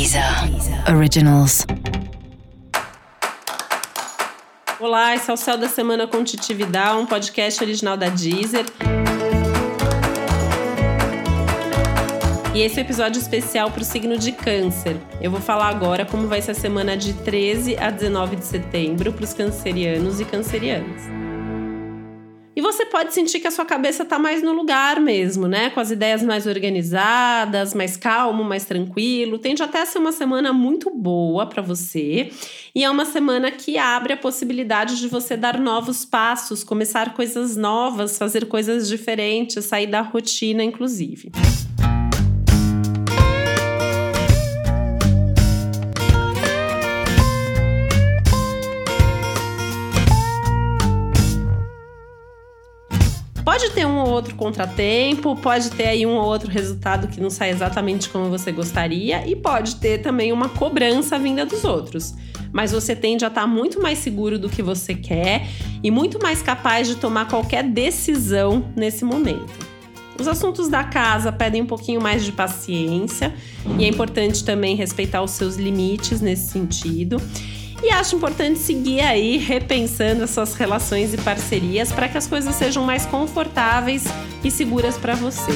Deezer Originals. Olá, esse é o Céu da Semana com Titividade, um podcast original da Deezer. E esse é um episódio especial para o signo de Câncer. Eu vou falar agora como vai ser a semana de 13 a 19 de setembro para os cancerianos e cancerianas. E você pode sentir que a sua cabeça está mais no lugar mesmo, né? Com as ideias mais organizadas, mais calmo, mais tranquilo. Tende até a ser uma semana muito boa para você. E é uma semana que abre a possibilidade de você dar novos passos, começar coisas novas, fazer coisas diferentes, sair da rotina, inclusive. Pode ter um ou outro contratempo, pode ter aí um ou outro resultado que não sai exatamente como você gostaria e pode ter também uma cobrança vinda dos outros. Mas você tende a estar muito mais seguro do que você quer e muito mais capaz de tomar qualquer decisão nesse momento. Os assuntos da casa pedem um pouquinho mais de paciência e é importante também respeitar os seus limites nesse sentido. E acho importante seguir aí repensando as suas relações e parcerias para que as coisas sejam mais confortáveis e seguras para você.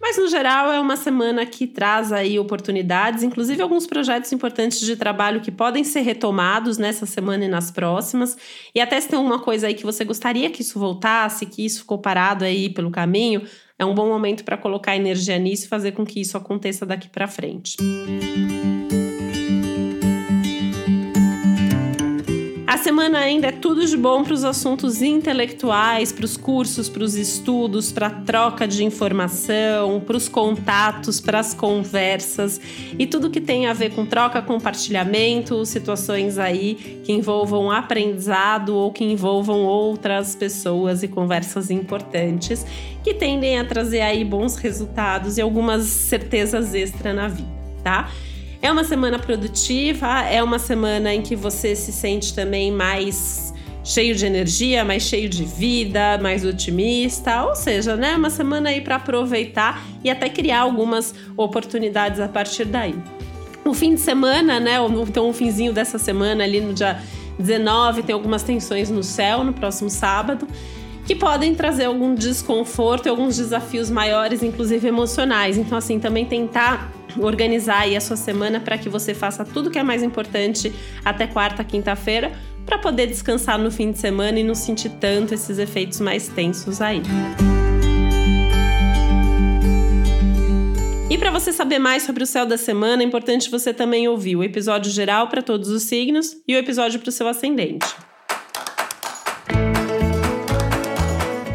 Mas no geral é uma semana que traz aí oportunidades, inclusive alguns projetos importantes de trabalho que podem ser retomados nessa semana e nas próximas. E até se tem alguma coisa aí que você gostaria que isso voltasse, que isso ficou parado aí pelo caminho, é um bom momento para colocar energia nisso e fazer com que isso aconteça daqui para frente. Música A semana ainda é tudo de bom para os assuntos intelectuais, para os cursos, para os estudos, para a troca de informação, para os contatos, para as conversas e tudo que tem a ver com troca, compartilhamento, situações aí que envolvam aprendizado ou que envolvam outras pessoas e conversas importantes que tendem a trazer aí bons resultados e algumas certezas extra na vida, tá? É uma semana produtiva, é uma semana em que você se sente também mais cheio de energia, mais cheio de vida, mais otimista, ou seja, né, uma semana aí para aproveitar e até criar algumas oportunidades a partir daí. O fim de semana, né, então o finzinho dessa semana ali no dia 19 tem algumas tensões no céu no próximo sábado que podem trazer algum desconforto e alguns desafios maiores, inclusive emocionais. Então assim, também tentar organizar aí a sua semana para que você faça tudo que é mais importante até quarta, quinta-feira, para poder descansar no fim de semana e não sentir tanto esses efeitos mais tensos aí. E para você saber mais sobre o céu da semana, é importante você também ouvir o episódio geral para todos os signos e o episódio para o seu ascendente.